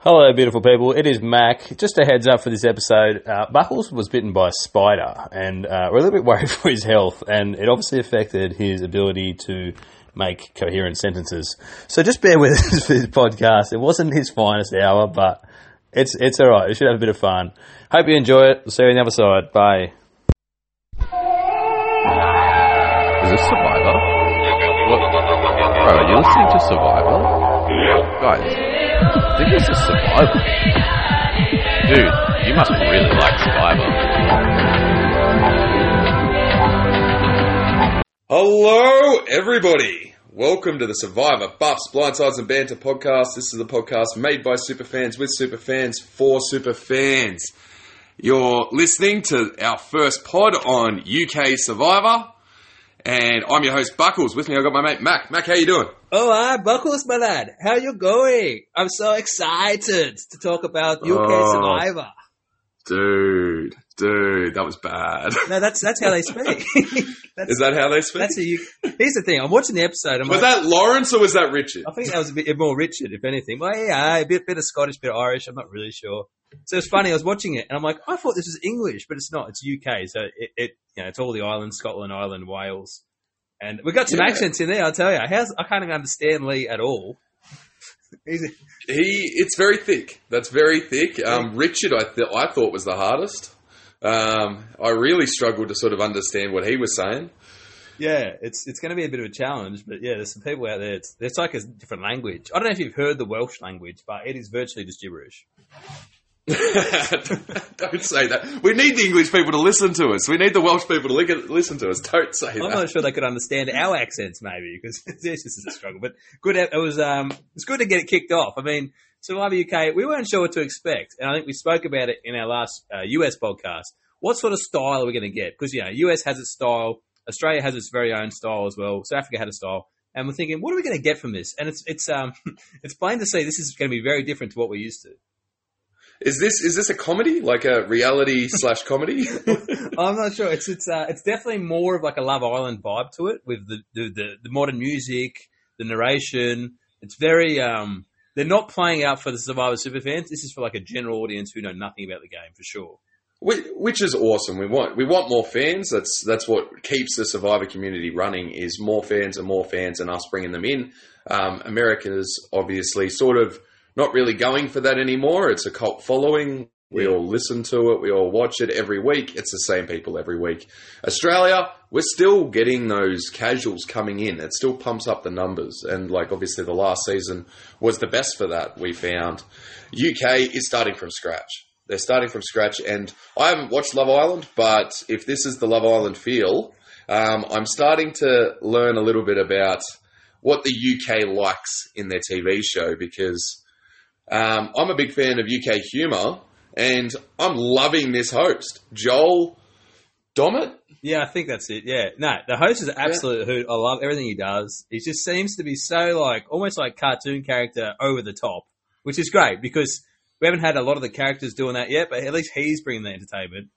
Hello, beautiful people. It is Mac. Just a heads up for this episode. Uh, Buckles was bitten by a spider, and uh, we're a little bit worried for his health, and it obviously affected his ability to make coherent sentences. So just bear with us for this podcast. It wasn't his finest hour, but it's it's all right. We should have a bit of fun. Hope you enjoy it. We'll see you on the other side. Bye. Is this Survivor? What? Bro, are you listening to Survivor? Guys, I think this is Survivor. Dude, you must really like Survivor. Hello, everybody. Welcome to the Survivor Buffs, Blindsides and Banter podcast. This is a podcast made by superfans with superfans for superfans. You're listening to our first pod on UK Survivor, and I'm your host Buckles. With me, I've got my mate Mac. Mac, how you doing? Oh, hi, Buckles, my lad. How you going? I'm so excited to talk about UK Oh. Survivor. Dude, dude, that was bad. No, that's that's how they speak. Is that how they speak? that's a Here's the thing. I'm watching the episode. I'm was like, that Lawrence or was that Richard? I think that was a bit more Richard, if anything. Well, yeah, a bit, bit of Scottish, bit of Irish. I'm not really sure. So it's funny. I was watching it, and I'm like, I thought this was English, but it's not. It's UK. So it, it you know, it's all the islands: Scotland, Ireland, Wales, and we got some Yeah. accents in there. I'll tell you. How's I can't even understand Lee at all. He's a- He, it's very thick. That's very thick. Um, Richard, I th- I thought was the hardest. Um, I really struggled to sort of understand what he was saying. Yeah, it's it's going to be a bit of a challenge, but yeah, there's some people out there. It's, it's like a different language. I don't know if you've heard the Welsh language, but it is virtually just gibberish. Don't say that. We need the English people to listen to us. We need the Welsh people to li- listen to us. Don't say that. I'm not sure they could understand our accents, maybe, because this is a struggle. But good, it was um, it's good to get it kicked off. I mean, Survivor UK, we weren't sure what to expect, and I think we spoke about it in our last uh, US podcast. What sort of style are we going to get? Because you know, US has its style, Australia has its very own style as well. South Africa had a style, and we're thinking, what are we going to get from this? And it's it's um, it's plain to see this is going to be very different to what we're used to. Is this is this a comedy, like a reality slash comedy? I'm not sure. It's it's uh, it's definitely more of like a Love Island vibe to it with the the, the, the modern music, the narration. It's very um they're not playing out for the Survivor super fans. This is for like a general audience who know nothing about the game for sure. which, which is awesome. We want we want more fans. That's that's what keeps the Survivor community running. Is more fans and more fans, and us bringing them in. Um, America's obviously sort of not really going for that anymore. It's a cult following. We all listen to it. We all watch it every week. It's the same people every week. Australia, we're still getting those casuals coming in. It still pumps up the numbers. And like obviously the last season was the best for that. We found UK is starting from scratch. They're starting from scratch, and I haven't watched Love Island, but if this is the Love Island feel, um, I'm starting to learn a little bit about what the UK likes in their TV show because um, I'm a big fan of UK humour, and I'm loving this host, Joel Dommett. Yeah, I think that's it. Yeah, no, the host is an absolute hoot. I love everything he does. He just seems to be so like almost like cartoon character over the top, which is great because we haven't had a lot of the characters doing that yet. But at least he's bringing the entertainment.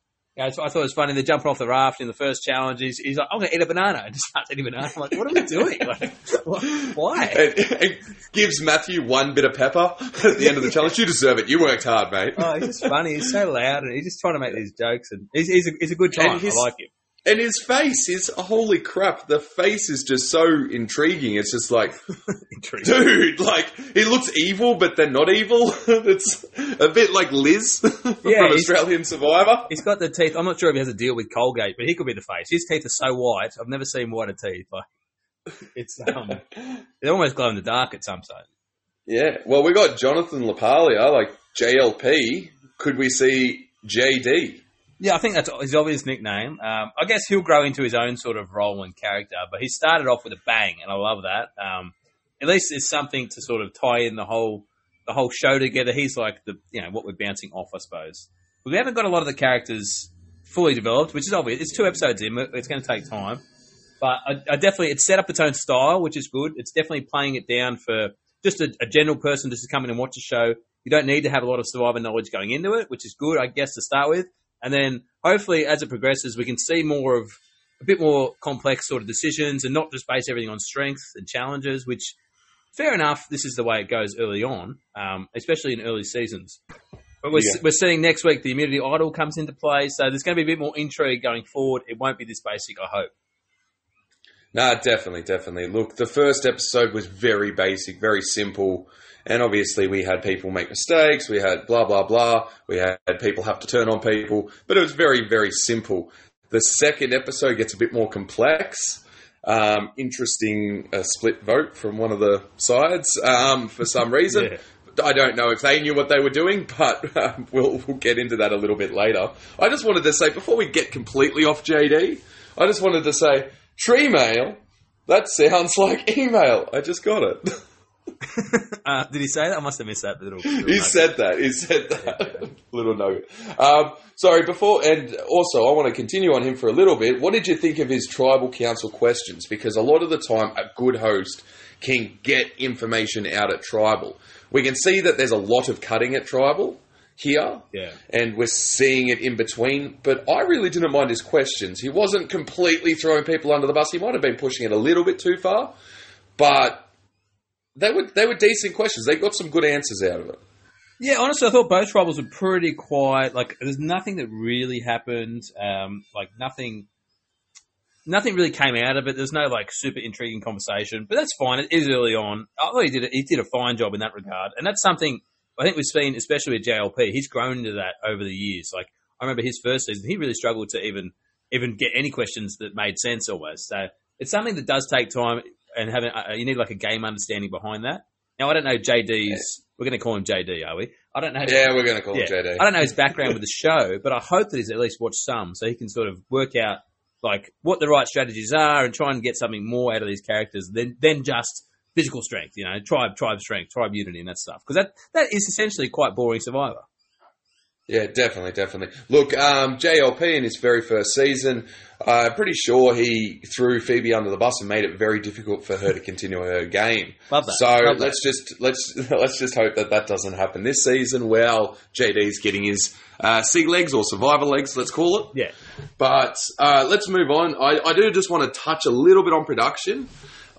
Yeah, I thought it was funny. They're jumping off the raft in the first challenge. He's, he's like, "I'm going to eat a banana," and just starts eating a banana. I'm like, "What are we doing? Like, wh- why?" And, and gives Matthew one bit of pepper at the end of the challenge. You deserve it. You worked hard, mate. Oh, he's just funny. He's so loud, and he's just trying to make these jokes. And he's, he's, a, he's a good time. I like him. And his face is holy crap. The face is just so intriguing. It's just like, dude, like he looks evil, but they're not evil. it's a bit like Liz from Yeah, he's- Australian Survivor. He's got the teeth. I'm not sure if he has a deal with Colgate, but he could be the face. His teeth are so white. I've never seen whiter teeth. Like it's um, they're almost glow in the dark at some stage. Yeah. Well, we got Jonathan LaPaglia, like JLP. Could we see JD? Yeah, I think that's his obvious nickname. Um, I guess he'll grow into his own sort of role and character, but he started off with a bang, and I love that. Um, at least it's something to sort of tie in the whole the whole show together. He's like the you know what we're bouncing off, I suppose. We haven't got a lot of the characters fully developed, which is obvious. It's two episodes in; it's going to take time. But I, I definitely it's set up its own style, which is good. It's definitely playing it down for just a, a general person just to come in and watch a show. You don't need to have a lot of survivor knowledge going into it, which is good, I guess, to start with. And then hopefully, as it progresses, we can see more of a bit more complex sort of decisions and not just base everything on strengths and challenges, which fair enough. This is the way it goes early on, um, especially in early seasons. But we're, Yeah. we're seeing next week the immunity idol comes into play, so there's going to be a bit more intrigue going forward. It won't be this basic, I hope. No, definitely, definitely. Look, the first episode was very basic, very simple, and obviously we had people make mistakes, we had blah blah blah, we had people have to turn on people, but it was very, very simple. The second episode gets a bit more complex. Um, interesting uh, split vote from one of the sides um, for some reason. Yeah. I don't know if they knew what they were doing, but um, we'll, we'll get into that a little bit later. I just wanted to say, before we get completely off JD, I just wanted to say, tree mail, that sounds like email. I just got it. Uh, did he say that? I must have missed that little. little he note. said that. He said that. little nugget. Um, sorry, before, and also, I want to continue on him for a little bit. What did you think of his tribal council questions? Because a lot of the time, a good host can get information out at tribal. We can see that there's a lot of cutting at tribal here. Yeah. And we're seeing it in between, but I really didn't mind his questions. He wasn't completely throwing people under the bus. He might have been pushing it a little bit too far, but they were they were decent questions. They got some good answers out of it. Yeah, honestly, I thought both tribals were pretty quiet. Like, there's nothing that really happened. Um, like nothing, nothing really came out of it. There's no like super intriguing conversation, but that's fine. It is early on. I thought he did a, he did a fine job in that regard, and that's something I think we've seen, especially with JLP. He's grown into that over the years. Like, I remember his first season, he really struggled to even even get any questions that made sense almost. So it's something that does take time, and having uh, you need like a game understanding behind that. Now I don't know JD's. We're going to call him JD, are we? I don't know. Yeah, we're going to call Yeah. him JD. I don't know his background with the show, but I hope that he's at least watched some, so he can sort of work out like what the right strategies are and try and get something more out of these characters than than just physical strength. You know, tribe, tribe strength, tribe unity, and that stuff. Because that that is essentially quite boring Survivor. Yeah, definitely, definitely. Look, um, JLP in his very first season, uh, pretty sure he threw Phoebe under the bus and made it very difficult for her to continue her game. Love that. So Love that. let's just let's let's just hope that that doesn't happen this season. Well, JD's getting his uh, sea legs or survivor legs, let's call it. Yeah, But uh, let's move on. I, I do just want to touch a little bit on production.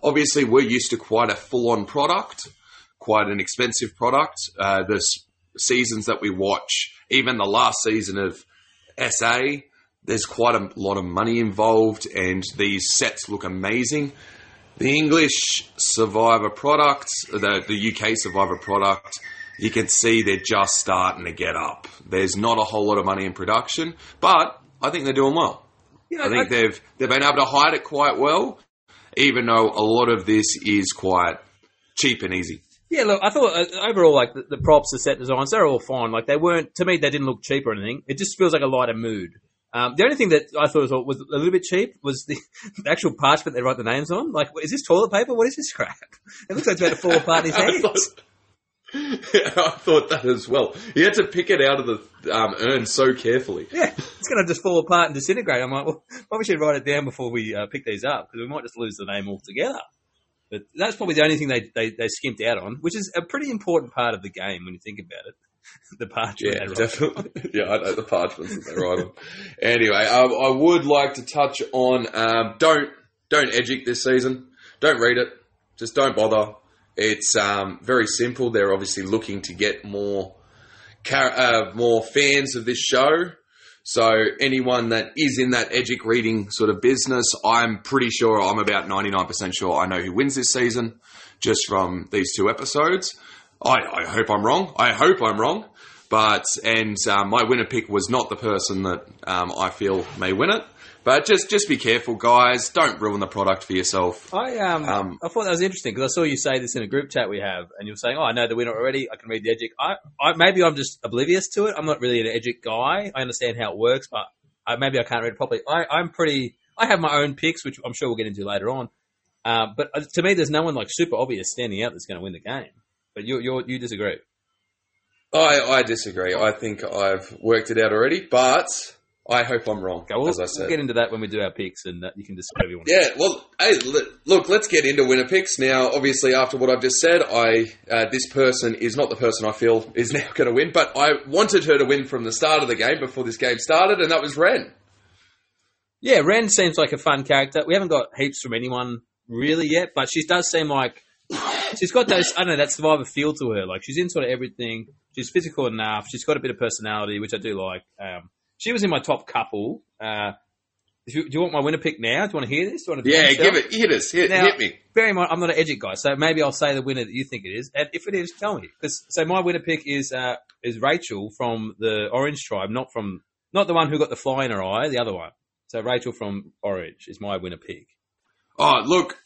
Obviously, we're used to quite a full-on product, quite an expensive product. Uh, the seasons that we watch, even the last season of SA, there's quite a lot of money involved, and these sets look amazing. The English Survivor product, the, the UK Survivor product, you can see they're just starting to get up. There's not a whole lot of money in production, but I think they're doing well. yeah. I think they've they've been able to hide it quite well, even though a lot of this is quite cheap and easy. Yeah, look, I thought uh, overall, like the, the props, the set designs, they're all fine. Like they weren't to me, they didn't look cheap or anything. It just feels like a lighter mood. Um, the only thing that I thought was, was a little bit cheap was the, the actual parchment they write the names on. Like, is this toilet paper? What is this crap? It looks like it's about to fall apart in his hands. I thought that as well. You had to pick it out of the um, urn so carefully. Yeah, it's going to just fall apart and disintegrate. I'm like, well, probably should write it down before we uh, pick these up because we might just lose the name altogether. But that's probably the only thing they, they, they skimped out on, which is a pretty important part of the game when you think about it. the parchment. Yeah, definitely. yeah, I know the parchments that they write on. Anyway, um, I would like to touch on um, don't don't Edgic this season. Don't read it. Just don't bother. It's um, very simple. They're obviously looking to get more car- uh, more fans of this show. So anyone that is in that Edgic reading sort of business, I'm pretty sure I'm about 99% sure I know who wins this season just from these two episodes. I, I hope I'm wrong. I hope I'm wrong. But, and um, my winner pick was not the person that um, I feel may win it. But just, just be careful, guys. Don't ruin the product for yourself. I um, Um, I thought that was interesting because I saw you say this in a group chat we have, and you were saying, "Oh, I know the winner already. I can read the Edgic." I, I maybe I'm just oblivious to it. I'm not really an Edgic guy. I understand how it works, but I, maybe I can't read it properly. I, I'm pretty. I have my own picks, which I'm sure we'll get into later on. Um, but uh, to me, there's no one like super obvious standing out that's going to win the game. But you you you disagree? I, I disagree. I think I've worked it out already, but I hope I'm wrong, Okay, we'll, as I we'll get into that when we do our picks, and uh, you can decide if you want. Yeah, well, hey, look, let's get into winner picks now. Obviously, after what I've just said, I uh, this person is not the person I feel is now going to win, but I wanted her to win from the start of the game before this game started, and that was Ren. Yeah, Ren seems like a fun character. We haven't got heaps from anyone really yet, but she does seem like she's got those. I don't know that survivor feel to her. Like she's in sort of everything. She's physical enough. She's got a bit of personality, which I do like. Um, she was in my top couple. Uh, do you, do you want my winner pick now? Do you want to hear this? Do you want to Yeah, give it. Hit us. Hit, Now- hit me. Bear in mind, I'm not an edit guy, so maybe I'll say the winner that you think it is. And if it is, tell me. 'Cause- so my winner pick is uh, is Rachel from the Orange Tribe, not from not the one who got the fly in her eye, the other one. So Rachel from Orange is my winner pick. Oh, look,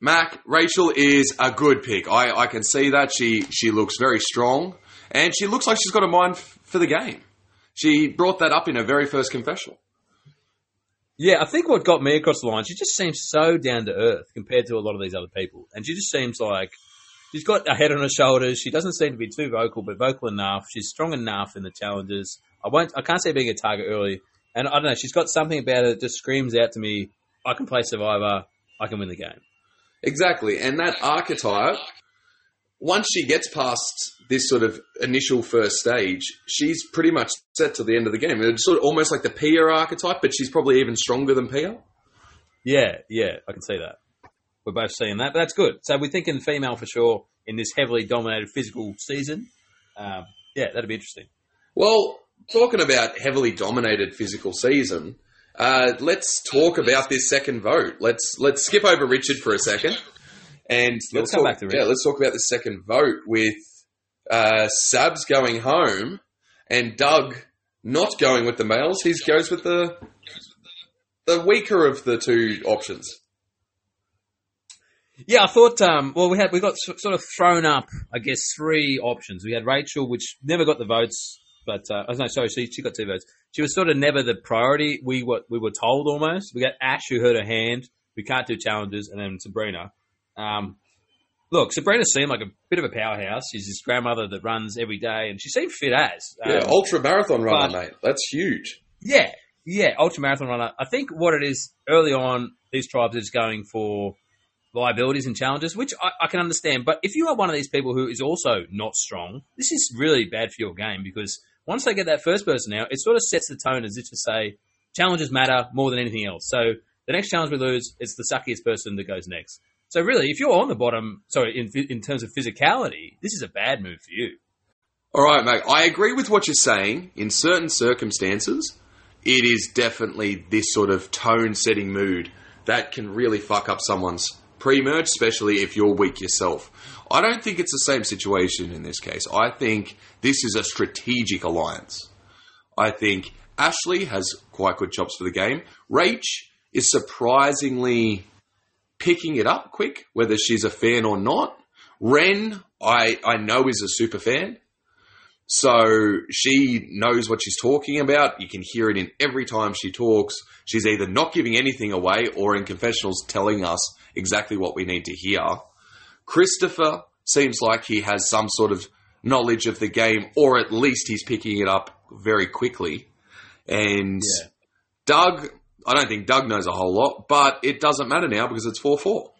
Mac, Rachel is a good pick. I, I can see that. She she looks very strong, and she looks like she's got a mind f- for the game. She brought that up in her very first confessional. Yeah, I think what got me across the line, she just seems so down to earth compared to a lot of these other people. And she just seems like she's got a head on her shoulders. She doesn't seem to be too vocal, but vocal enough. She's strong enough in the challenges. I won't, I can't see being a target early. And I don't know, she's got something about her that just screams out to me, I can play Survivor, I can win the game. Exactly, and that archetype. Once she gets past this sort of initial first stage, she's pretty much set to the end of the game. It's sort of almost like the Pia archetype, but she's probably even stronger than Pia. Yeah, yeah, I can see that. We're both seeing that, but that's good. So we're thinking female for sure in this heavily dominated physical season. Um, yeah, that'd be interesting. Well, talking about heavily dominated physical season, uh, let's talk about this second vote. Let's let's skip over Richard for a second, and let's come talk, back to Richard. yeah, let's talk about the second vote with uh, Sabs going home and Doug not going with the males. He goes with the the weaker of the two options. Yeah, I thought. Um, well, we had we got sort of thrown up. I guess three options. We had Rachel, which never got the votes, but uh, oh, no, sorry, she she got two votes. She was sort of never the priority. We were we were told almost. We got Ash, who hurt her hand. We can't do challenges, and then Sabrina. Um, look, Sabrina seemed like a bit of a powerhouse. She's this grandmother that runs every day, and she seemed fit as. Yeah, Um, ultra marathon runner, but- mate. That's huge. yeah, yeah, ultra marathon runner. I think what it is early on, these tribes are just going for liabilities and challenges, which I, I can understand. But if you are one of these people who is also not strong, this is really bad for your game because once they get that first person out, it sort of sets the tone as if to say challenges matter more than anything else. So the next challenge we lose, it's the suckiest person that goes next. So really, if you're on the bottom, sorry, in, in terms of physicality, this is a bad move for you. All right, mate. I agree with what you're saying. In certain circumstances, it is definitely this sort of tone setting mood that can really fuck up someone's pre merge, especially if you're weak yourself. I don't think it's the same situation in this case. I think this is a strategic alliance. I think Ashley has quite good chops for the game. Rach is surprisingly picking it up quick, whether she's a fan or not. Ren, I, I know is a super fan. So she knows what she's talking about. You can hear it in every time she talks. She's either not giving anything away or in confessionals telling us exactly what we need to hear. Christopher seems like he has some sort of knowledge of the game, or at least he's picking it up very quickly. And Yeah. Doug, I don't think Doug knows a whole lot, but it doesn't matter now because it's 4 4.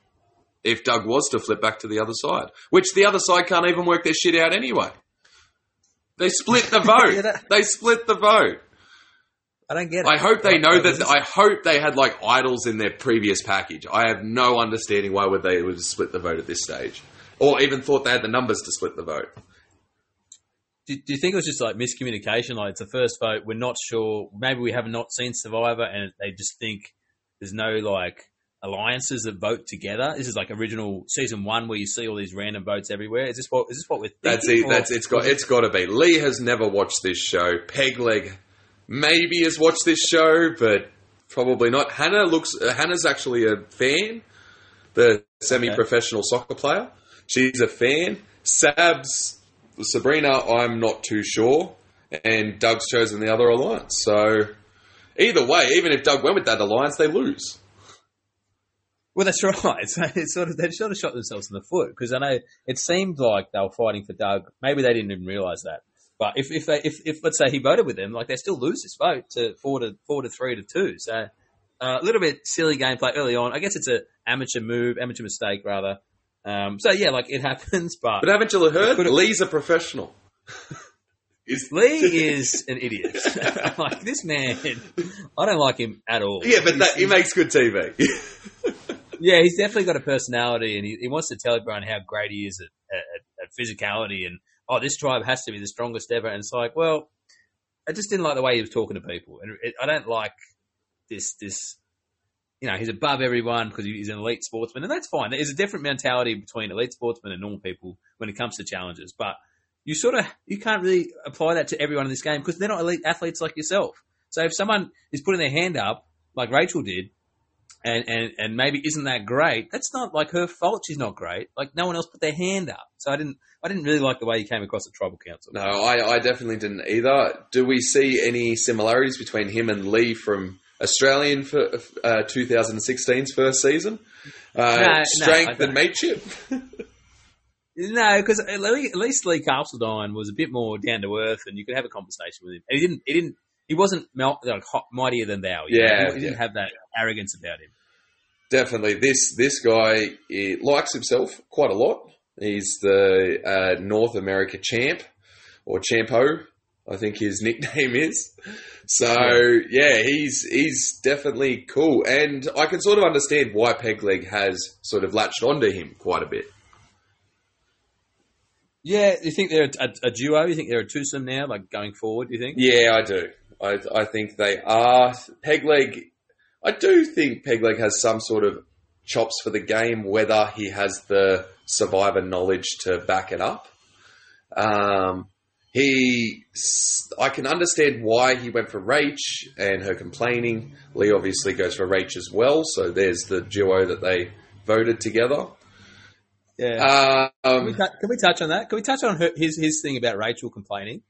If Doug was to flip back to the other side, which the other side can't even work their shit out anyway. They split the vote. Yeah, that- they split the vote. I don't get it. I hope they know that. I hope they had like idols in their previous package. I have no understanding why would they would split the vote at this stage, or even thought they had the numbers to split the vote. Do, do you think it was just like miscommunication? Like it's the first vote, we're not sure. Maybe we have not seen Survivor, and they just think there's no like alliances that vote together. This is like original season one where you see all these random votes everywhere. Is this what is this what we're thinking? That's it. or- That's it's got it's got to be. Lee has never watched this show. Pegleg maybe has watched this show, but probably not. Hannah looks. Uh, Hannah's actually a fan. The semi-professional soccer player. She's a fan. Sabs, Sabrina, I'm not too sure, and Doug's chosen the other alliance. So either way, even if Doug went with that alliance, they lose. Well, that's right. It's sort of they sort of shot themselves in the foot because I know it seemed like they were fighting for Doug. Maybe they didn't even realize that. But if if they if, if let's say he voted with them, like they still lose this vote to four to four to three to two. So uh, a little bit silly gameplay early on. I guess it's an amateur move, amateur mistake rather. Um, so yeah, like it happens. But, But haven't you heard? Lee's a professional. Is- Lee is an idiot. like this man, I don't like him at all. Yeah, but that, he makes good TV. yeah, he's definitely got a personality, and he, he wants to tell everyone how great he is at, at, at physicality, and oh, this tribe has to be the strongest ever. And it's like, well, I just didn't like the way he was talking to people, and it, I don't like this this. You know, he's above everyone because he's an elite sportsman, and that's fine. There's a different mentality between elite sportsmen and normal people when it comes to challenges, but you sort of you can't really apply that to everyone in this game because they're not elite athletes like yourself. So if someone is putting their hand up like Rachel did, and, and, and maybe isn't that great, that's not like her fault. She's not great. Like no one else put their hand up. So I didn't I didn't really like the way he came across at tribal council. No, I, I definitely didn't either. Do we see any similarities between him and Lee from Australian for uh, 2016's first season? Uh, No, no, strength don't. and mateship. No, because at least Lee Carseldine was a bit more down to earth, and you could have a conversation with him. And he didn't. He didn't. He wasn't mel- like hot, mightier than thou. you know? Yeah, he, didn't yeah. have that arrogance about him. Definitely, this this guy likes himself quite a lot. He's the uh, North America champ or champo, I think his nickname is. So yeah, he's he's definitely cool, and I can sort of understand why Pegleg has sort of latched onto him quite a bit. Yeah, you think they're a, a duo? You think they're a twosome now, like going forward? Do you think? Yeah, I do. I, I think they are. Pegleg, I do think Pegleg has some sort of chops for the game, whether he has the survivor knowledge to back it up. Um, he, I can understand why he went for Rach and her complaining. Lee obviously goes for Rach as well, so there's the duo that they voted together. Yeah. Can we, Um, tou- can we touch on that? Can we touch on her, his his thing about Rachel complaining?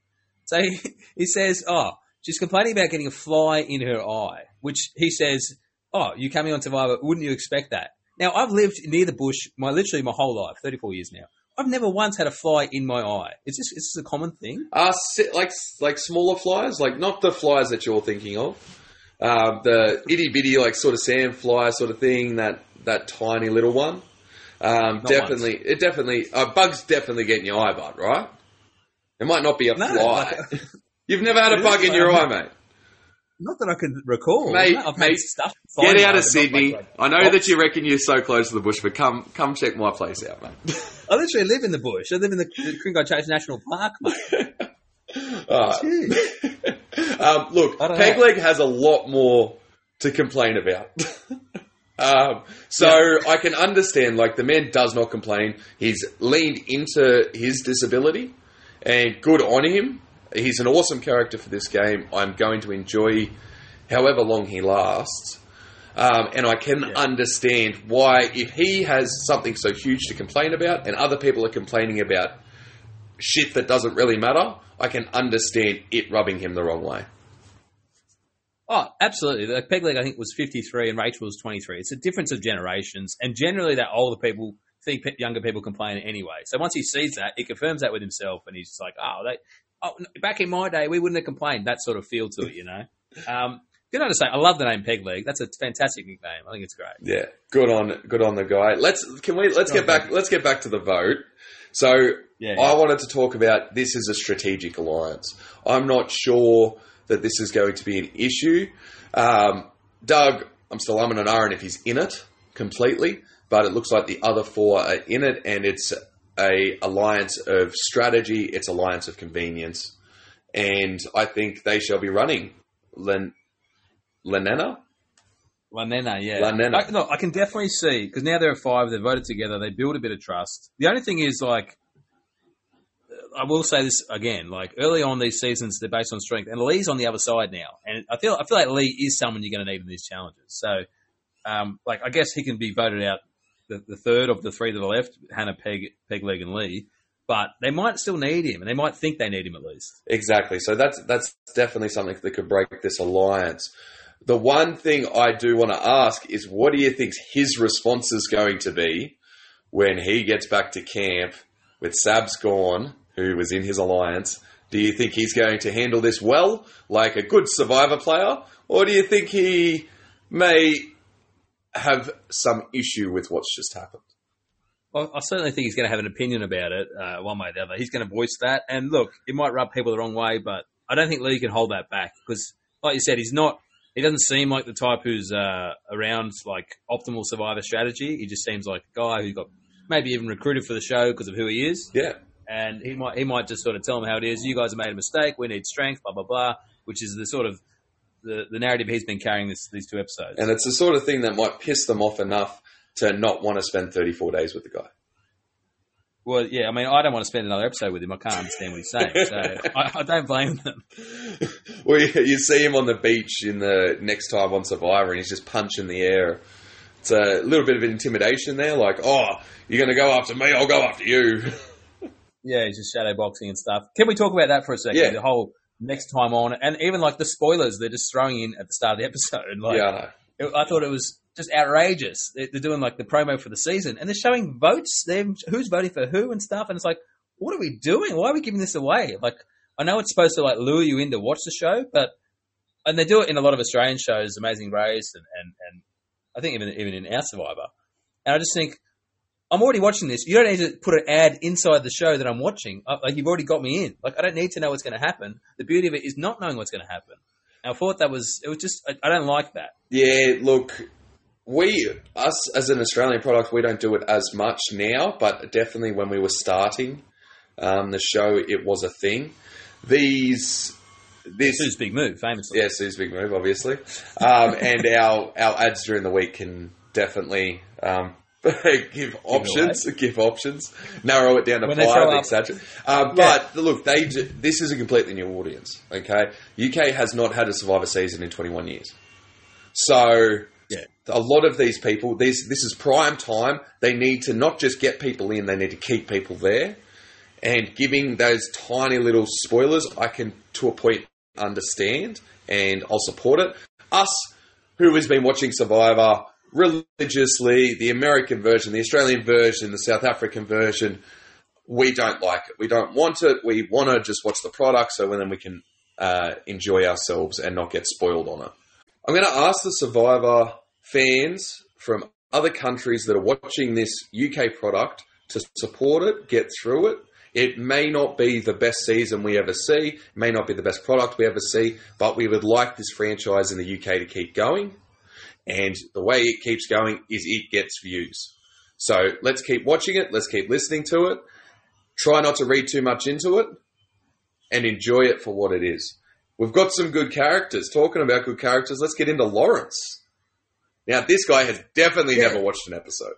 So he, he says, "Oh, she's complaining about getting a fly in her eye," which he says, "Oh, you coming on Survivor? Wouldn't you expect that?" Now I've lived near the bush my literally my whole life, thirty four years now. I've never once had a fly in my eye. It's just it's just a common thing. Uh, like like smaller flies, like not the flies that you're thinking of. Um, the itty bitty, like sort of sand fly sort of thing. That that tiny little one. Um, definitely, it definitely uh, bugs definitely get in your eye, bud. Right? It might not be a No, fly. like- You've never had a bug in your eye, um, mate. Not that I can recall. Mate, I've mate, stuff. Get out of my eye, but not Sydney. like- I know that you reckon you're so close to the bush, but come come check my place out, mate. I literally live in the bush. I live in the Ku-ring-gai Chase National Park, mate. Alright. Um, look, I don't know. Pegleg has a lot more to complain about. um, so I can understand, like, the man does not complain. He's leaned into his disability, and good on him. He's an awesome character for this game. I'm going to enjoy however long he lasts. Um, and I can understand why, if he has something so huge to complain about, and other people are complaining about shit that doesn't really matter, I can understand it rubbing him the wrong way. Oh, absolutely. Like Peg Leg, I think, was 53 and Rachel was 23. It's a difference of generations. And generally, that older people think younger people complain anyway. So once he sees that, he confirms that with himself and he's just like, oh, they, oh, back in my day, we wouldn't have complained. That sort of feel to it, you know? Um, good on to say, I love the name Peg Leg. That's a fantastic nickname. I think it's great. Yeah, good on good on the guy. Let's can we let's get back let's get back to the vote. So Yeah, I wanted to talk about this is a strategic alliance. I'm not sure that this is going to be an issue. Um, Doug, I'm still umming and ahhing if he's in it completely, but it looks like the other four are in it, and it's a alliance of strategy. It's alliance of convenience, and I think they shall be running. Len, Lenena? Lanena, yeah. Lanena. I, no, I can definitely see because now there are five. They've voted together. They build a bit of trust. The only thing is, like, I will say this again. Like early on these seasons, they're based on strength, and Lee's on the other side now. And I feel I feel like Lee is someone you're going to need in these challenges. So, um, like, I guess he can be voted out the, the third of the three that are left: Hannah, Peg, Peg Leg, and Lee. But they might still need him, and they might think they need him at least. Exactly. So that's that's definitely something that could break this alliance. The one thing I do want to ask is, what do you think his response is going to be when he gets back to camp with Sabs gone, who was in his alliance? Do you think he's going to handle this well, like a good survivor player, or do you think he may have some issue with what's just happened? Well, I certainly think he's going to have an opinion about it, uh, one way or the other. He's going to voice that, and look, it might rub people the wrong way, but I don't think Lee can hold that back because, like you said, he's not he doesn't seem like the type who's uh, around like optimal survivor strategy. He just seems like a guy who got maybe even recruited for the show because of who he is. Yeah. And he might he might just sort of tell them how it is. You guys have made a mistake. We need strength. Blah blah blah. Which is the sort of the, the narrative he's been carrying this these two episodes. And it's the sort of thing that might piss them off enough to not want to spend 34 days with the guy. Well, yeah, I mean, I don't want to spend another episode with him. I can't understand what he's saying, so I, I don't blame them. well, you, see him on the beach in the next time on Survivor, and he's just punching the air. It's a little bit of intimidation there, like, oh, you're going to go after me, I'll go after you. Yeah, he's just shadow boxing and stuff. Can we talk about that for a second? Yeah. The whole next time on, and even like the spoilers they're just throwing in at the start of the episode. Like, yeah, I know. it- I thought it was just outrageous. They- They're doing like the promo for the season, and they're showing votes. They're who's voting for who and stuff, and it's like, what are we doing? Why are we giving this away? Like, I know it's supposed to like lure you in to watch the show, but and they do it in a lot of Australian shows, Amazing Race, and and, and I think even even in our Survivor. And I just think I'm already watching this. You don't need to put an ad inside the show that I'm watching. Uh, Like you've already got me in. Like I don't need to know what's going to happen. The beauty of it is not knowing what's going to happen. And I thought that was it was just I, I don't like that. Yeah, look, we, us as an Australian product, we don't do it as much now, but definitely when we were starting um, the show, it was a thing. These, this, Sue's big move, famously. yeah, Sue's big move, obviously, um, and our our ads during the week can definitely um, give options, give options, narrow it down to five, etc. Uh, but look, they this is a completely new audience. Okay, UK has not had a Survivor season in 21 years, so Yeah. a lot of these people, this this is prime time. They need to not just get people in; they need to keep people there. And giving those tiny little spoilers, I can to a point understand, and I'll support it. Us, who has been watching Survivor religiously, the American version, the Australian version, the South African version, we don't like it. We don't want it. We want to just watch the product so then we can uh, enjoy ourselves and not get spoiled on it. I'm going to ask the Survivor fans from other countries that are watching this UK product to support it, get through it. It may not be the best season we ever see, may not be the best product we ever see, but we would like this franchise in the UK to keep going. And the way it keeps going is it gets views. So let's keep watching it, let's keep listening to it. Try not to read too much into it and enjoy it for what it is. We've got some good characters. Talking about good characters, let's get into Lawrence. Now, this guy has definitely Yeah. never watched an episode.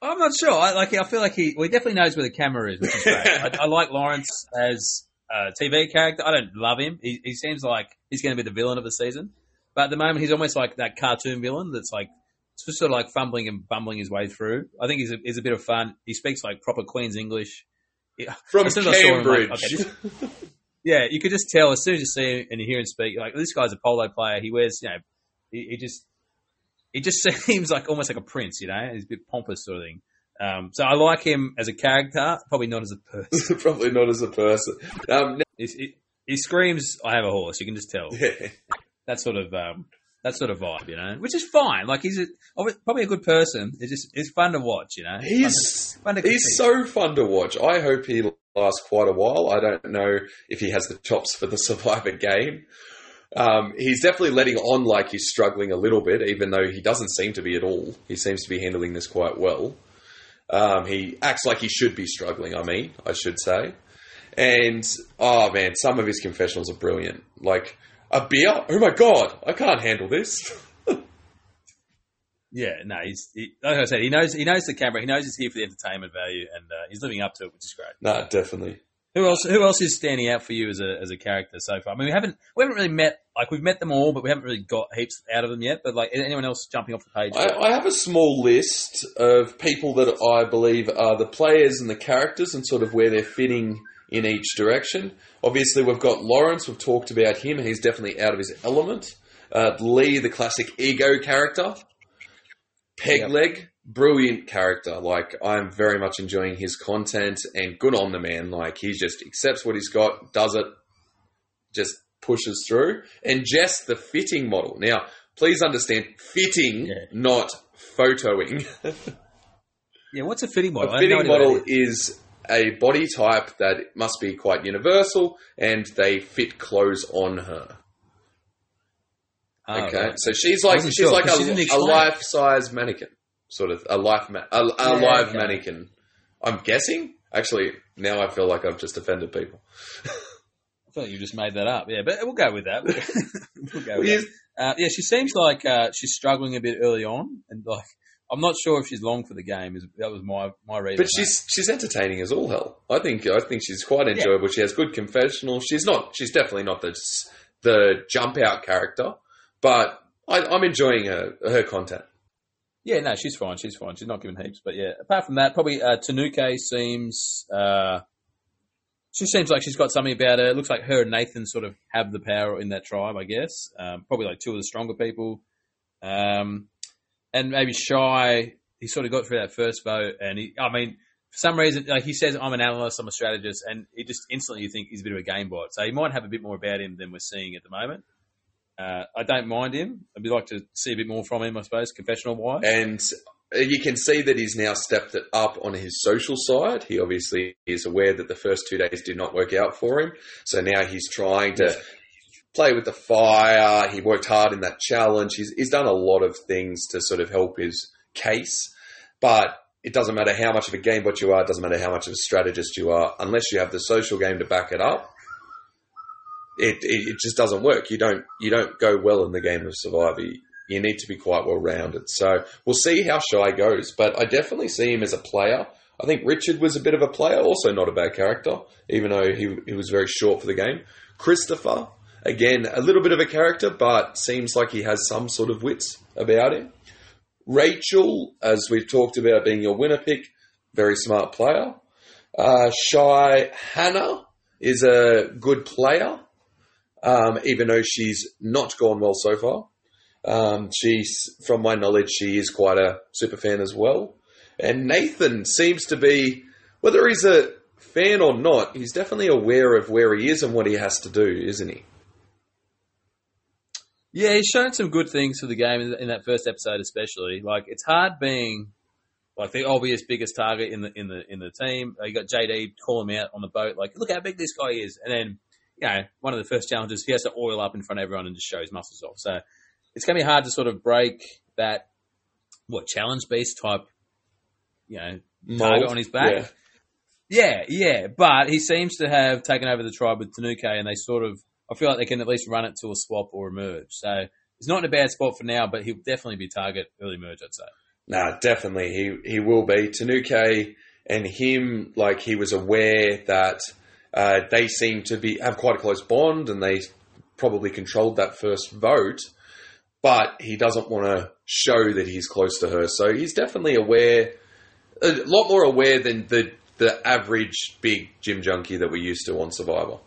I'm not sure. I like. I feel like he. Well, he definitely knows where the camera is, which is great. I, I like Lawrence as a TV character. I don't love him. He, he seems like he's going to be the villain of the season, but at the moment he's almost like that cartoon villain that's like just sort of like fumbling and bumbling his way through. I think he's a, he's a bit of fun. He speaks like proper Queen's English. From As soon as I saw him, like, Cambridge. okay, this- Yeah, you could just tell as soon as you see him and you hear him speak, like this guy's a polo player. He wears, you know, he, he just he just seems like almost like a prince, you know. He's a bit pompous sort of thing. Um, so I like him as a character, probably not as a person. Probably not as a person. Um, He's, he, he screams, "I have a horse." You can just tell yeah. that sort of um, that sort of vibe, you know, which is fine. Like he's a, probably a good person. It's just it's fun to watch, you know. He's fun to, fun to he's so fun to watch. I hope he lasts quite a while. I don't know if he has the chops for the Survivor game. Um, he's definitely letting on like he's struggling a little bit, even though he doesn't seem to be at all. He seems to be handling this quite well. Um, he acts like he should be struggling. I mean, I should say. And oh man, some of his confessionals are brilliant. Like a beer. Oh my god, I can't handle this. Yeah, no, he's he, like I said, he knows he knows the camera. He knows he's here for the entertainment value, and uh, he's living up to it, which is great. nah, definitely. Who else? Who else is standing out for you as a as a character so far? I mean, we haven't we haven't really met like we've met them all, but we haven't really got heaps out of them yet. But like anyone else jumping off the page? I, I have a small list of people that I believe are the players and the characters and sort of where they're fitting in each direction. Obviously, we've got Lawrence. We've talked about him. He's definitely out of his element. Uh, Lee, the classic ego character. Pegleg, brilliant character. Like, I'm very much enjoying his content and good on the man. Like, he just accepts what he's got, does it, just pushes through. And Jess, the fitting model. Now, please understand, fitting, Yeah. not photoing. yeah, what's a fitting model? A fitting model is a body type that must be quite universal and they fit clothes on her. Oh, Okay, right. so she's like she's sure, like 'cause a, she a life size mannequin, sort of a life ma- a, a Yeah, live okay. mannequin. I'm guessing. Actually, now I feel like I've just offended people. I thought you just made that up. Yeah, but we'll go with that. we'll go with that. Uh, yeah, she seems like uh, she's struggling a bit early on, and like I'm not sure if she's long for the game. Is that was my my read. But on she's she's entertaining as all hell. I think I think she's quite enjoyable. She has good confessional. She's not. She's definitely not the the jump out character, but I, I'm enjoying her her content. Yeah, no, she's fine. She's fine. She's not giving heaps, but yeah. Apart from that, probably uh, Tanuke seems. Uh, she seems like she's got something about her. It looks like her and Nathan sort of have the power in that tribe, I guess. Um, probably like two of the stronger people. Um, and maybe Shy, he sort of got through that first vote, and he, I mean, for some reason, like he says, I'm an analyst, I'm a strategist, and it just instantly you think he's a bit of a game bot. So he might have a bit more about him than we're seeing at the moment. Uh, I don't mind him. I'd like to see a bit more from him, I suppose, confessional wise. and uh, you can see that he's now stepped it up on his social side. He obviously is aware that the first two days did not work out for him, so now he's trying to play with the fire. He worked hard in that challenge. He's, he's done a lot of things to sort of help his case, but it doesn't matter how much of a game bot you are. It doesn't matter how much of a strategist you are, unless you have the social game to back it up. It, it, just doesn't work. You don't you don't go well in the game of Survivor you need to be quite well rounded. So we'll see how Shy goes, but I definitely see him as a player. I think Richard was a bit of a player, also not a bad character, even though he, he was very short for the game. Christopher, again, a little bit of a character, but seems like he has some sort of wits about him. Rachel, as we've talked about being your winner pick, very smart player. Uh, Shy Hannah is a good player, um, even though she's not gone well so far. Um, she's, from my knowledge, she is quite a super fan as well. And Nathan seems to be, whether he's a fan or not, he's definitely aware of where he is and what he has to do, isn't he? Yeah, he's shown some good things for the game in, that first episode, especially. Like it's hard being like the obvious biggest target in the in the in the team. You got JD call him out on the boat, like look how big this guy is, and then you know one of the first challenges he has to oil up in front of everyone and just show his muscles off. So it's going to be hard to sort of break that what challenge beast type, you know, target Mold, on his back. yeah. Yeah, yeah, but he seems to have taken over the tribe with Tanuke, and they sort of, I feel like they can at least run it to a swap or a merge. So he's not in a bad spot for now, but he'll definitely be target early merge, I'd say. Nah, definitely he he will be Tanuke and him. Like he was aware that uh, they seem to be have quite a close bond, and they probably controlled that first vote. But he doesn't want to show that he's close to her, so he's definitely aware, a lot more aware than the the average big gym junkie that we're used to on Survivor.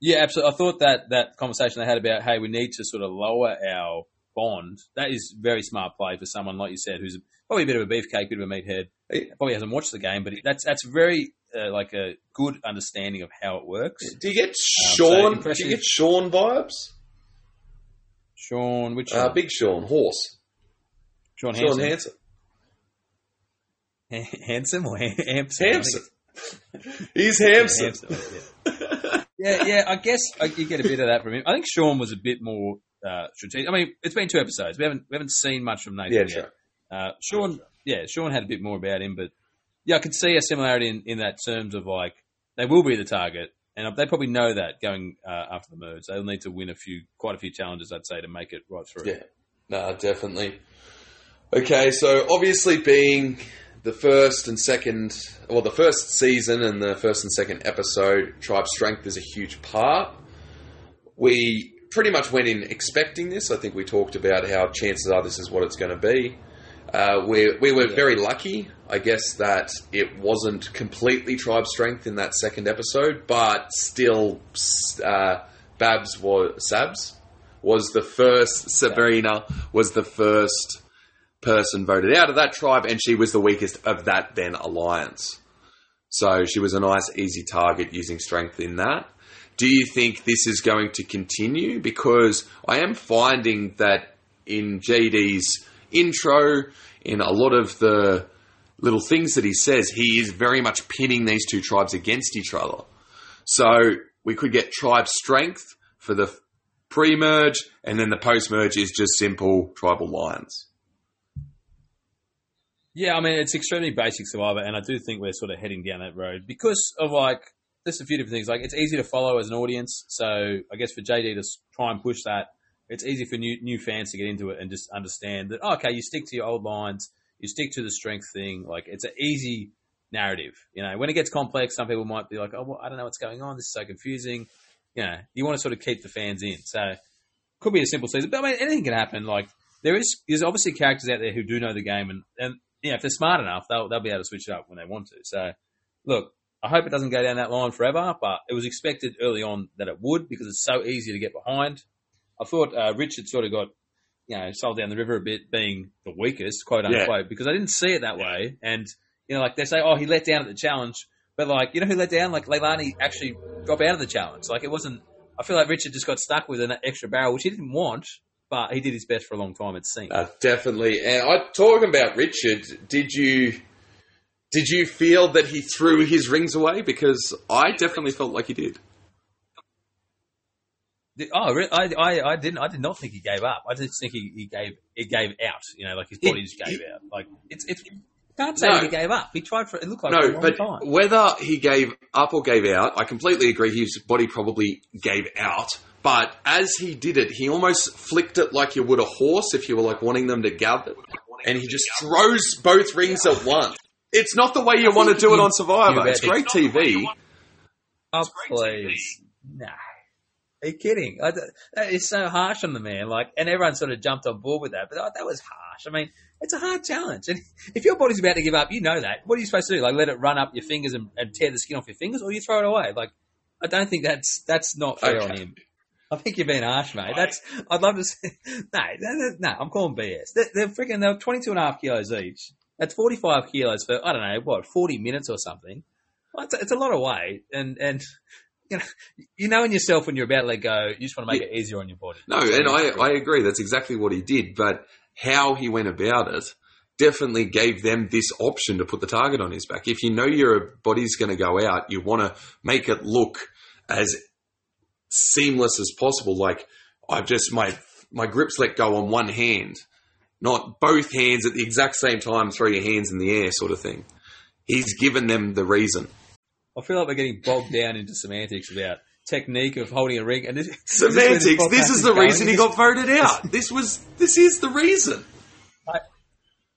Yeah, absolutely. I thought that that conversation they had about, hey, we need to sort of lower our bond. That is very smart play for someone like you said, who's probably a bit of a beefcake, bit of a meathead. Probably hasn't watched the game, but that's that's very uh, like a good understanding of how it works. Do you get so Sean? do you get Sean vibes? Sean, which Uh, big Sean, horse. Sean, Sean Hansen, Hansen. handsome or Han- Hampson? Hampson. He's. Hampson, yeah. yeah, yeah. I guess I, you get a bit of that from him. I think Sean was a bit more uh, strategic. I mean, it's been two episodes. We haven't we haven't seen much from Nathan Yeah, yet. sure. Uh, Sean, yeah, Sean had a bit more about him, but yeah, I could see a similarity in, in that terms of like they will be the target, and they probably know that going uh, after the merge. They'll need to win a few, quite a few challenges, I'd say, to make it right through. Yeah, no, definitely. Okay, so obviously being the first and second, well, the first season and the first and second episode, tribe strength is a huge part. We pretty much went in expecting this. I think we talked about how chances are this is what it's going to be. Uh, we we were very lucky, I guess, that it wasn't completely tribe strength in that second episode, but still, uh, Babs was Sabs was the first. Sabrina was the first person voted out of that tribe, and she was the weakest of that then alliance. So she was a nice, easy target using strength in that. Do you think this is going to continue? Because I am finding that in JD's intro, in a lot of the little things that he says, he is very much pinning these two tribes against each other. So we could get tribe strength for the pre-merge, and then the post-merge is just simple tribal lines. Yeah, I mean it's extremely basic Survivor, and I do think we're sort of heading down that road because of like there's a few different things. Like it's easy to follow as an audience, so I guess for JD to try and push that, it's easy for new new fans to get into it and just understand that oh, okay, you stick to your old lines, you stick to the strength thing. Like it's an easy narrative. You know, when it gets complex, some people might be like, oh, well, I don't know what's going on. This is so confusing. You know, you want to sort of keep the fans in. So could be a simple season, but I mean anything can happen. Like there is there's obviously characters out there who do know the game and and you know, if they're smart enough, they'll they'll be able to switch it up when they want to. So, look, I hope it doesn't go down that line forever, but it was expected early on that it would because it's so easy to get behind. I thought uh, Richard sort of got, you know, sold down the river a bit, being the weakest, quote Yeah. unquote, because I didn't see it that way. And you know, like they say, oh, he let down at the challenge, but like you know who let down? Like Leilani actually dropped out of the challenge. Like it wasn't. I feel like Richard just got stuck with an extra barrel, which he didn't want, but he did his best for a long time. It seemed. Uh, definitely. And I talking about Richard. Did you did you feel that he threw his rings away? Because I definitely felt like he did. Oh, re- I, I, I didn't. I did not think he gave up. I just think he, he gave it gave out. You know, like his body just gave out. Like it's it's. Can't say No. he gave up. He tried for. It looked like for a No, long but time. whether he gave up or gave out, I completely agree. His body probably gave out. But as he did it, he almost flicked it like you would a horse if you were like wanting them to gather, and he just throws both rings at once. It's not the way you want to do it on Survivor. you It's great TV. Oh please, nah. Are you kidding? I, that is so harsh on the man. Like, and everyone sort of jumped on board with that. But oh, that was harsh. I mean, it's a hard challenge. And if your body's about to give up, you know that. What are you supposed to do? Like, let it run up your fingers and, and tear the skin off your fingers, or you throw it away? Like, I don't think that's that's not fair on him. I think you're being harsh, mate. That's I'd love to see. No, no, no, no I'm calling BS. They're, they're freaking. They're 22 and a half kilos each. That's 45 kilos for I don't know what 40 minutes or something. Well, it's, a, it's a lot of weight, and and you know you know in yourself when you're about to let go, you just want to make it easier on your body. No, and I, I agree. That's exactly what he did. But how he went about it definitely gave them this option to put the target on his back. If you know your body's going to go out, you want to make it look as seamless as possible. Like I've just my my grips let go on one hand, not both hands at the exact same time. Throw your hands in the air, sort of thing. He's given them the reason. I feel like we're getting bogged down into semantics about technique of holding a ring and this, Semantics. This, This is the reason he got voted out. This was. This is the reason.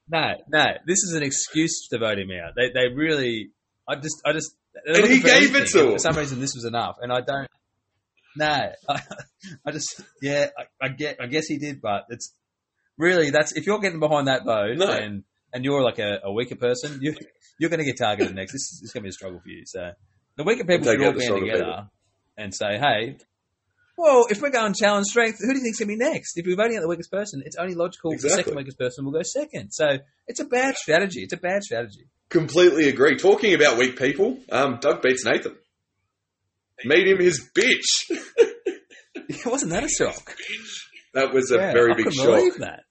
No, no, this is an excuse to vote him out. They, they really, I just, I just, And he gave it to him. For some reason, this was enough, and I don't. No, I, I just, yeah, I, I get, I guess he did, but it's really that's if you're getting behind that vote No. and and you're like a, a weaker person, you you're going to get targeted next. This is, this is going to be a struggle for you. So the weaker people should all band together people. and say, hey. Well, if we're going challenge strength, who do you think's going to be next? If we're voting out the weakest person, it's only logical the second weakest person will go second. So it's a bad strategy. It's a bad strategy. Completely agree. Talking about weak people, um, Doug beats Nathan. Made him his bitch. Wasn't that a shock? That was a Yeah, very I big shock. that.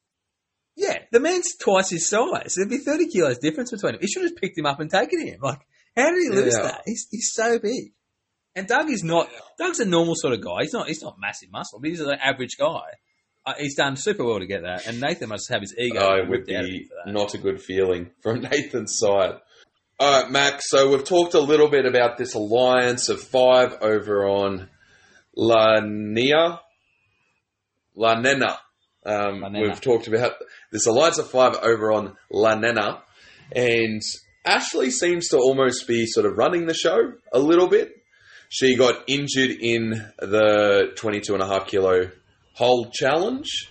Yeah, the man's twice his size. There'd be 30 kilos difference between him. He should have picked him up and taken him. Like, how did he lose Yeah. that? He's, he's so big. And Doug is not, Doug's a normal sort of guy. He's not, he's not massive muscle, but he's an average guy. Uh, he's done super well to get that. And Nathan must have his ego Oh, it would out of him be not a good feeling from Nathan's side. All right, Max. So we've talked a little bit about this alliance of five over on La Nia, La Nena. Um, We've talked about this alliance of five over on La Nena, and Ashley seems to almost be sort of running the show a little bit. She got injured in the 22 and a half kilo hold challenge.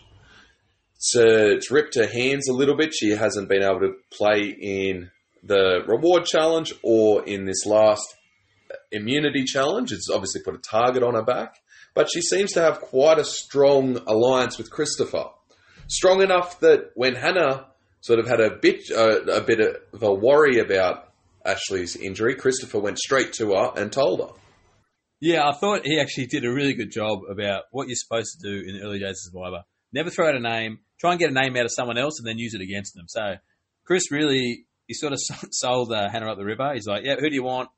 So it's ripped her hands a little bit. She hasn't been able to play in the reward challenge or in this last immunity challenge. It's obviously put a target on her back, but she seems to have quite a strong alliance with Christopher. Strong enough that when Hannah sort of had a bit uh, a bit of a worry about Ashley's injury, Christopher went straight to her and told her. Yeah, I thought he actually did a really good job about what you're supposed to do in the early days of Survivor. Never throw out a name. Try and get a name out of someone else and then use it against them. So Chris really, he sort of sold uh, Hannah up the river. He's like, yeah, who do you want?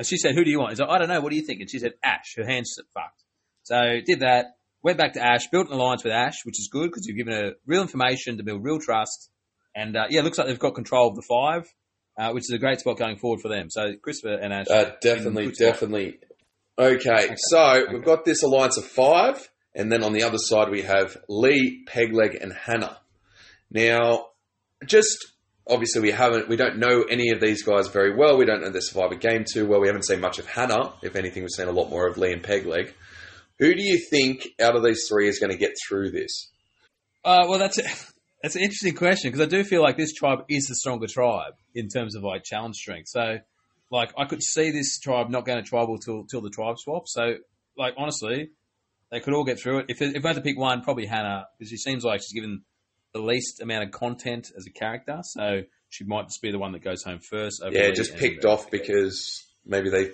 And she said, who do you want? He's like, I don't know. What do you think? And she said, Ash. Her hand's fucked. So did that. went back to Ash, built an alliance with Ash, which is good because you've given her real information to build real trust. And uh, yeah, it looks like they've got control of the five, uh, which is a great spot going forward for them. So Christopher and Ash, Uh, definitely, in good spot. definitely. Okay, so we've got this alliance of five, and then on the other side we have Lee, Pegleg, and Hannah. Now, just obviously we haven't, we don't know any of these guys very well. We don't know the Survivor game too well. We haven't seen much of Hannah. If anything, we've seen a lot more of Lee and Pegleg. Who do you think out of these three is going to get through this? Uh, well, that's that's an interesting question because I do feel like this tribe is the stronger tribe in terms of like challenge strength. So, like, I could see this tribe not going to tribal till till the tribe swap. So, like, honestly, they could all get through it. If if I had to pick one, probably Hannah because she seems like she's given the least amount of content as a character. So she might just be the one that goes home first. over Yeah, Lee just picked off because maybe they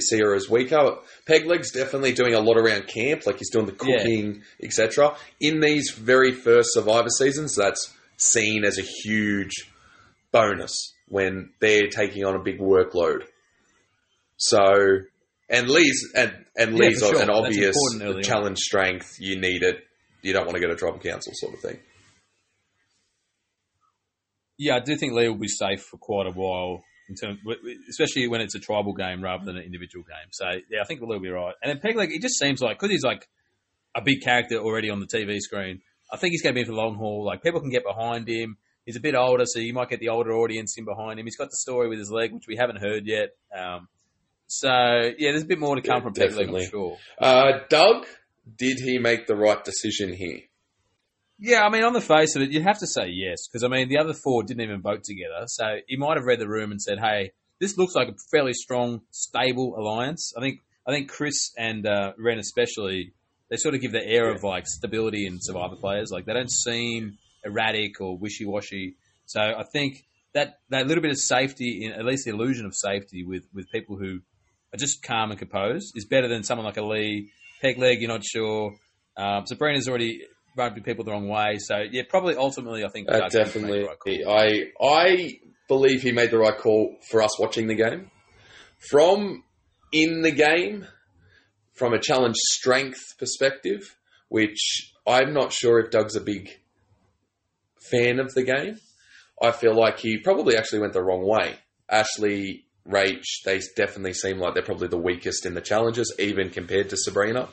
see her as weaker. Pegleg's definitely doing a lot around camp, like he's doing the Yeah. cooking, etc. In these very first Survivor seasons, that's seen as a huge bonus when they're taking on a big workload. So, and Lee's and and Lee's for sure. an obvious challenge strength. You need it. You don't want to go to tribal council, sort of thing. Yeah, I do think Lee will be safe for quite a while in terms, especially when it's a tribal game rather than an individual game. So yeah, I think Lee will be right. And then Peg, like, it just seems like because he's like a big character already on the TV screen. I think he's going to be in for the long haul. Like people can get behind him. He's a bit older, so you might get the older audience in behind him. He's got the story with his leg, which we haven't heard yet. Um, so yeah, there's a bit more to come Yeah, from Peg Leg. I'm sure. Uh, Doug, did he make the right decision here? Yeah, I mean, on the face of it, you'd have to say yes, because I mean, the other four didn't even vote together. So he might have read the room and said, "Hey, this looks like a fairly strong, stable alliance." I think, I think Chris and uh, Ren especially, they sort of give the air of like stability in Survivor players. Like they don't seem erratic or wishy-washy. So I think that that little bit of safety, in at least the illusion of safety, with with people who are just calm and composed, is better than someone like a Lee, peg leg. You're not sure. Um, Sabrina's already rubbed people the wrong way. So yeah, probably ultimately, I think Uh, Doug's going to make definitely. right. I I believe he made the right call for us watching the game. From in the game, from a challenge strength perspective, which I'm not sure if Doug's a big fan of the game. I feel like he probably actually went the wrong way. Ashley, Rach, they definitely seem like they're probably the weakest in the challenges, even compared to Sabrina.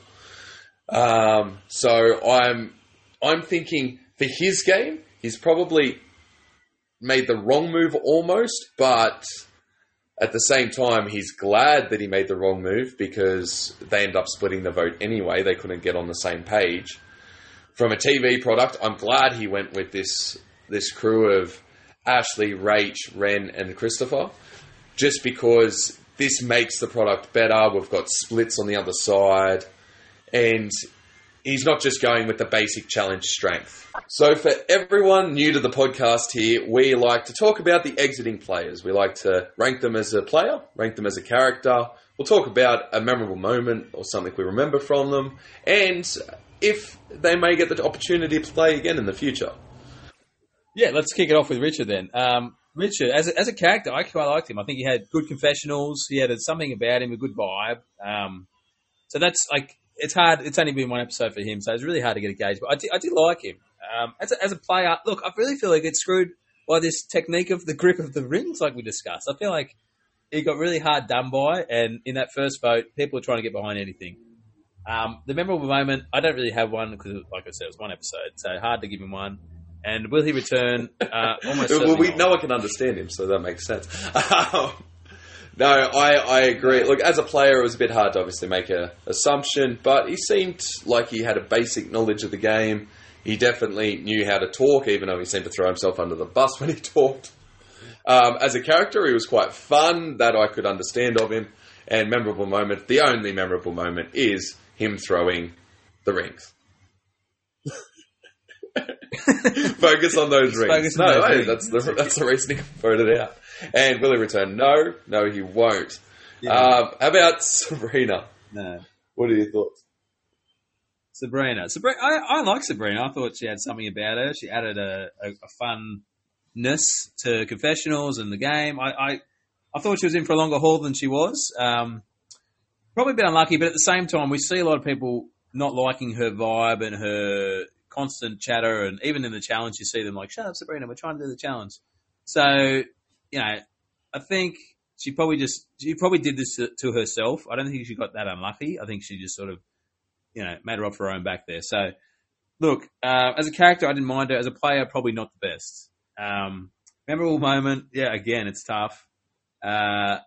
Um, so I'm I'm thinking for his game, he's probably made the wrong move almost, but at the same time, he's glad that he made the wrong move because they end up splitting the vote anyway. They couldn't get on the same page. From a TV product, I'm glad he went with this this crew of Ashley, Rach, Ren, and Christopher, just because this makes the product better. We've got splits on the other side, and he's not just going with the basic challenge strength. So, for everyone new to the podcast here, we like to talk about the exiting players. We like to rank them as a player, rank them as a character. We'll talk about a memorable moment or something we remember from them, and if they may get the opportunity to play again in the future. Yeah, let's kick it off with Richard then. Um, Richard, as a, as a character, I quite liked him. I think he had good confessionals. He had something about him, a good vibe. Um, so that's like it's hard. It's only been one episode for him, so it's really hard to get a gauge. But I do, I did like him um, as a, as a player. Look, I really feel like it's screwed by this technique of the grip of the rings, like we discussed. I feel like he got really hard done by, and in that first vote, people are trying to get behind anything. Um, the memorable moment, I don't really have one because, like I said, it was one episode, so hard to give him one. And will he return? Uh, almost well, we, no one can understand him, so that makes sense. No, I, I agree. Look, as a player, it was a bit hard to obviously make an assumption, but he seemed like he had a basic knowledge of the game. He definitely knew how to talk, even though he seemed to throw himself under the bus when he talked. Um, as a character, he was quite fun, that I could understand of him. And memorable moment, the only memorable moment is him throwing the rings. Focus on those rings. Focus on no, those hey, rings. that's the that's the reason he voted out. And will he return? No, no, he won't. Yeah. Um, how about Sabrina? No. What are your thoughts? Sabrina. Sabrina. I, I like Sabrina. I thought she had something about her. She added a, a, a funness to confessionals and the game. I, I, I thought she was in for a longer haul than she was. Um, probably a bit unlucky, but at the same time, we see a lot of people not liking her vibe and her constant chatter, and even in the challenge, you see them like, "Shut up, Sabrina, we're trying to do the challenge." So, you know, I think she probably just she probably did this to, to herself. I don't think she got that unlucky. I think she just sort of, you know, made her off her own back there. So, look, uh, as a character, I didn't mind her. As a player, probably not the best. Um, memorable moment, yeah. Again, it's tough. Uh,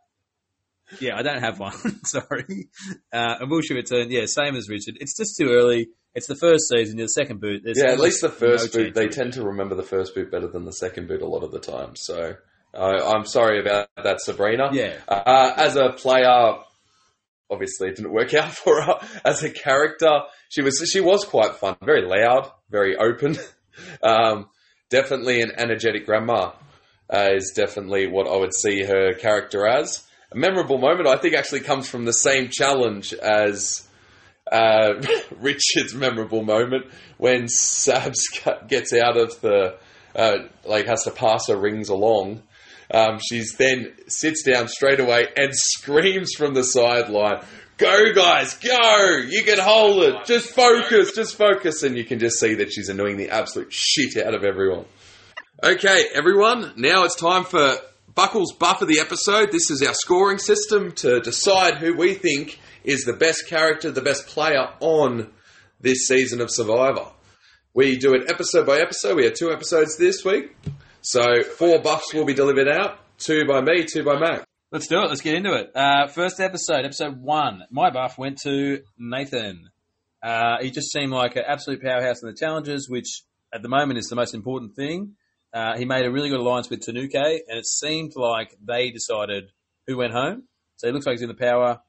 yeah, I don't have one. Sorry. Uh, and Bullshit Return, yeah, same as Richard. It's just too early. It's the first season. The second boot. There's Yeah, at least the first no boot, they tend to remember the first boot better than the second boot a lot of the time. So uh, I'm sorry about that, Sabrina. Yeah. Uh, as a player, obviously it didn't work out for her. As a character, she was she was quite fun, very loud, very open. um, definitely an energetic grandma uh, is definitely what I would see her character as. A memorable moment, I think, actually comes from the same challenge as uh, Richard's memorable moment when Sabs gets out of the uh, like has to pass her rings along. Um, she's then sits down straight away and screams from the sideline, "Go guys, go! You can hold it. Just focus, just focus." And you can just see that she's annoying the absolute shit out of everyone. Okay, everyone, now it's time for Buckles Buff of the episode. This is our scoring system to decide who we think is the best character, the best player on this season of Survivor. We do it episode by episode. We had two episodes this week. So four buffs will be delivered out. Two by me, two by Mac. Let's do it. Let's get into it. Uh, first episode, episode one. My buff went to Nathan. Uh, he just seemed like an absolute powerhouse in the challenges, which at the moment is the most important thing. Uh, he made a really good alliance with Tanuke, and it seemed like they decided who went home. So he looks like he's in the power.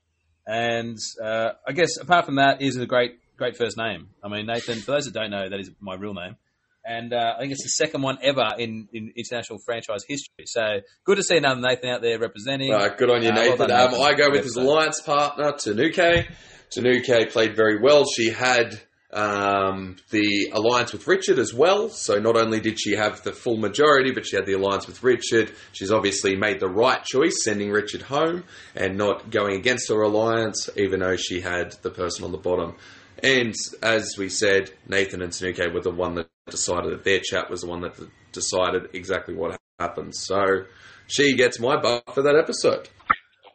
And uh, I guess apart from that, is a great, great first name. I mean, Nathan. For those that don't know, that is my real name. And uh, I think it's the second one ever in, in international franchise history. So good to see another Nathan out there representing. Uh, good on you, Uh, well Nathan. done, um. I go with his alliance partner, Tanuke. Tanuke played very well. She had um, the alliance with Richard as well. So not only did she have the full majority, but she had the alliance with Richard. She's obviously made the right choice, sending Richard home and not going against her alliance, even though she had the person on the bottom. And as we said, Nathan and Tanuke were the one that decided that their chat was the one that decided exactly what happened. So she gets my buff for that episode.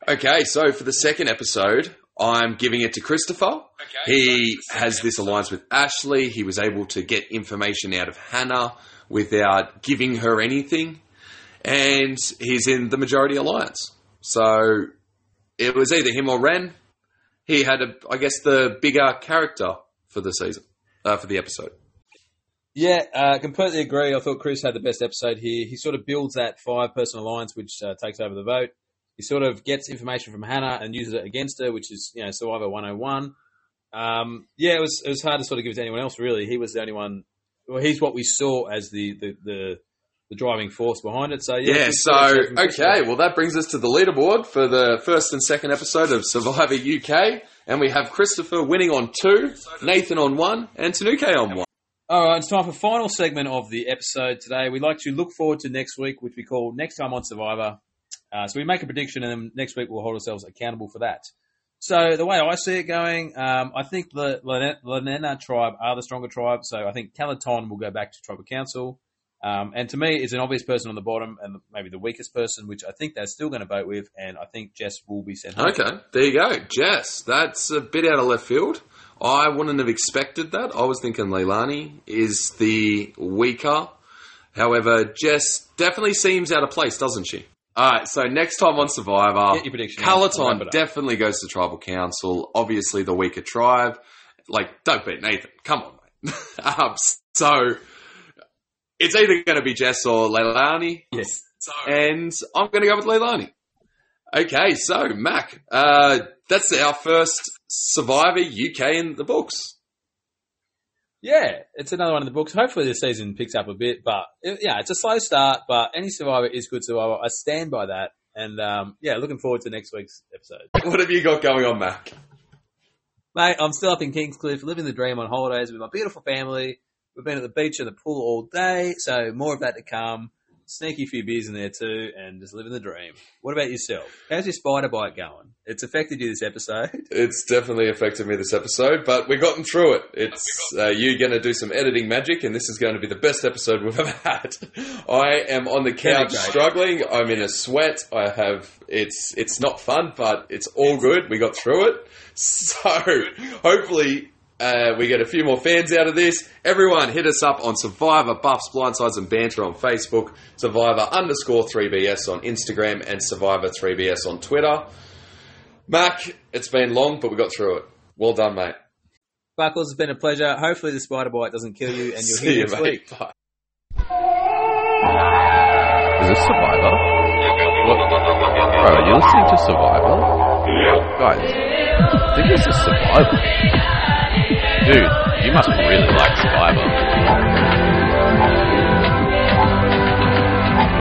Okay, so for the second episode, I'm giving it to Christopher. He has this alliance with Ashley. He was able to get information out of Hannah without giving her anything. And he's in the majority alliance. So it was either him or Ren. He had, a, I guess, the bigger character for the season, uh, for the episode. Yeah, uh, completely agree. I thought Chris had the best episode here. He sort of builds that five person alliance, which uh, takes over the vote. He sort of gets information from Hannah and uses it against her, which is, you know, Survivor 101. Um, yeah, it was it was hard to sort of give it to anyone else, really. He was the only one. Well, he's what we saw as the, the, the, the driving force behind it. So, yeah. Yeah, so, episode from Chris. okay, well, that brings us to the leaderboard for the first and second episode of Survivor UK. And we have Christopher winning on two, Nathan on one, and Tanuke on one. All right, it's time for final segment of the episode today. We'd like to look forward to next week, which we call Next Time on Survivor. Uh, so we make a prediction, and then next week we'll hold ourselves accountable for that. So the way I see it going, um, I think the Lene- Lenena tribe are the stronger tribe. So I think Calaton will go back to tribal council. Um, and to me, it's an obvious person on the bottom and maybe the weakest person, which I think they're still going to vote with. And I think Jess will be sent home. Okay, there you go. Jess, that's a bit out of left field. I wouldn't have expected that. I was thinking Leilani is the weaker. However, Jess definitely seems out of place, doesn't she? Alright, so next time on Survivor, Get your prediction in. I'll wrap Calaton definitely goes to Tribal Council. Obviously, the weaker tribe. Like, don't beat Nathan. Come on, mate. um, so, it's either going to be Jess or Leilani. Yes. And I'm going to go with Leilani. Okay, so Mac, uh, that's our first Survivor UK in the books. Yeah, it's another one in the books. Hopefully, this season picks up a bit, but it, yeah, it's a slow start. But any survivor is good survivor. I stand by that, and um, yeah, looking forward to next week's episode. What have you got going on, Mac? Mate, I'm still up in Kingscliff, living the dream on holidays with my beautiful family. We've been at the beach and the pool all day, so more of that to come. Sneaky few beers in there too, and just living the dream. What about yourself? How's your spider bite going? It's affected you this episode. It's definitely affected me this episode, but we've gotten through it. It's uh, you going to do some editing magic, and this is going to be the best episode we've ever had. I am on the couch struggling. I'm in a sweat. I have it's it's not fun, but it's all good. We got through it. So hopefully. Uh, we get a few more fans out of this. Everyone, hit us up on Survivor Buffs, Blindsides, and Banter on Facebook, Survivor underscore 3BS on Instagram, and Survivor 3BS on Twitter. Mac, it's been long, but we got through it. Well done, mate. Buckles, it's been a pleasure. Hopefully, the spider bite doesn't kill you, and you'll See hear you, next mate. week. Bye. Is this Survivor? What? Bro, are you listening to Survivor? Guys, I think this is Survivor. Dude, you must really like Survivor.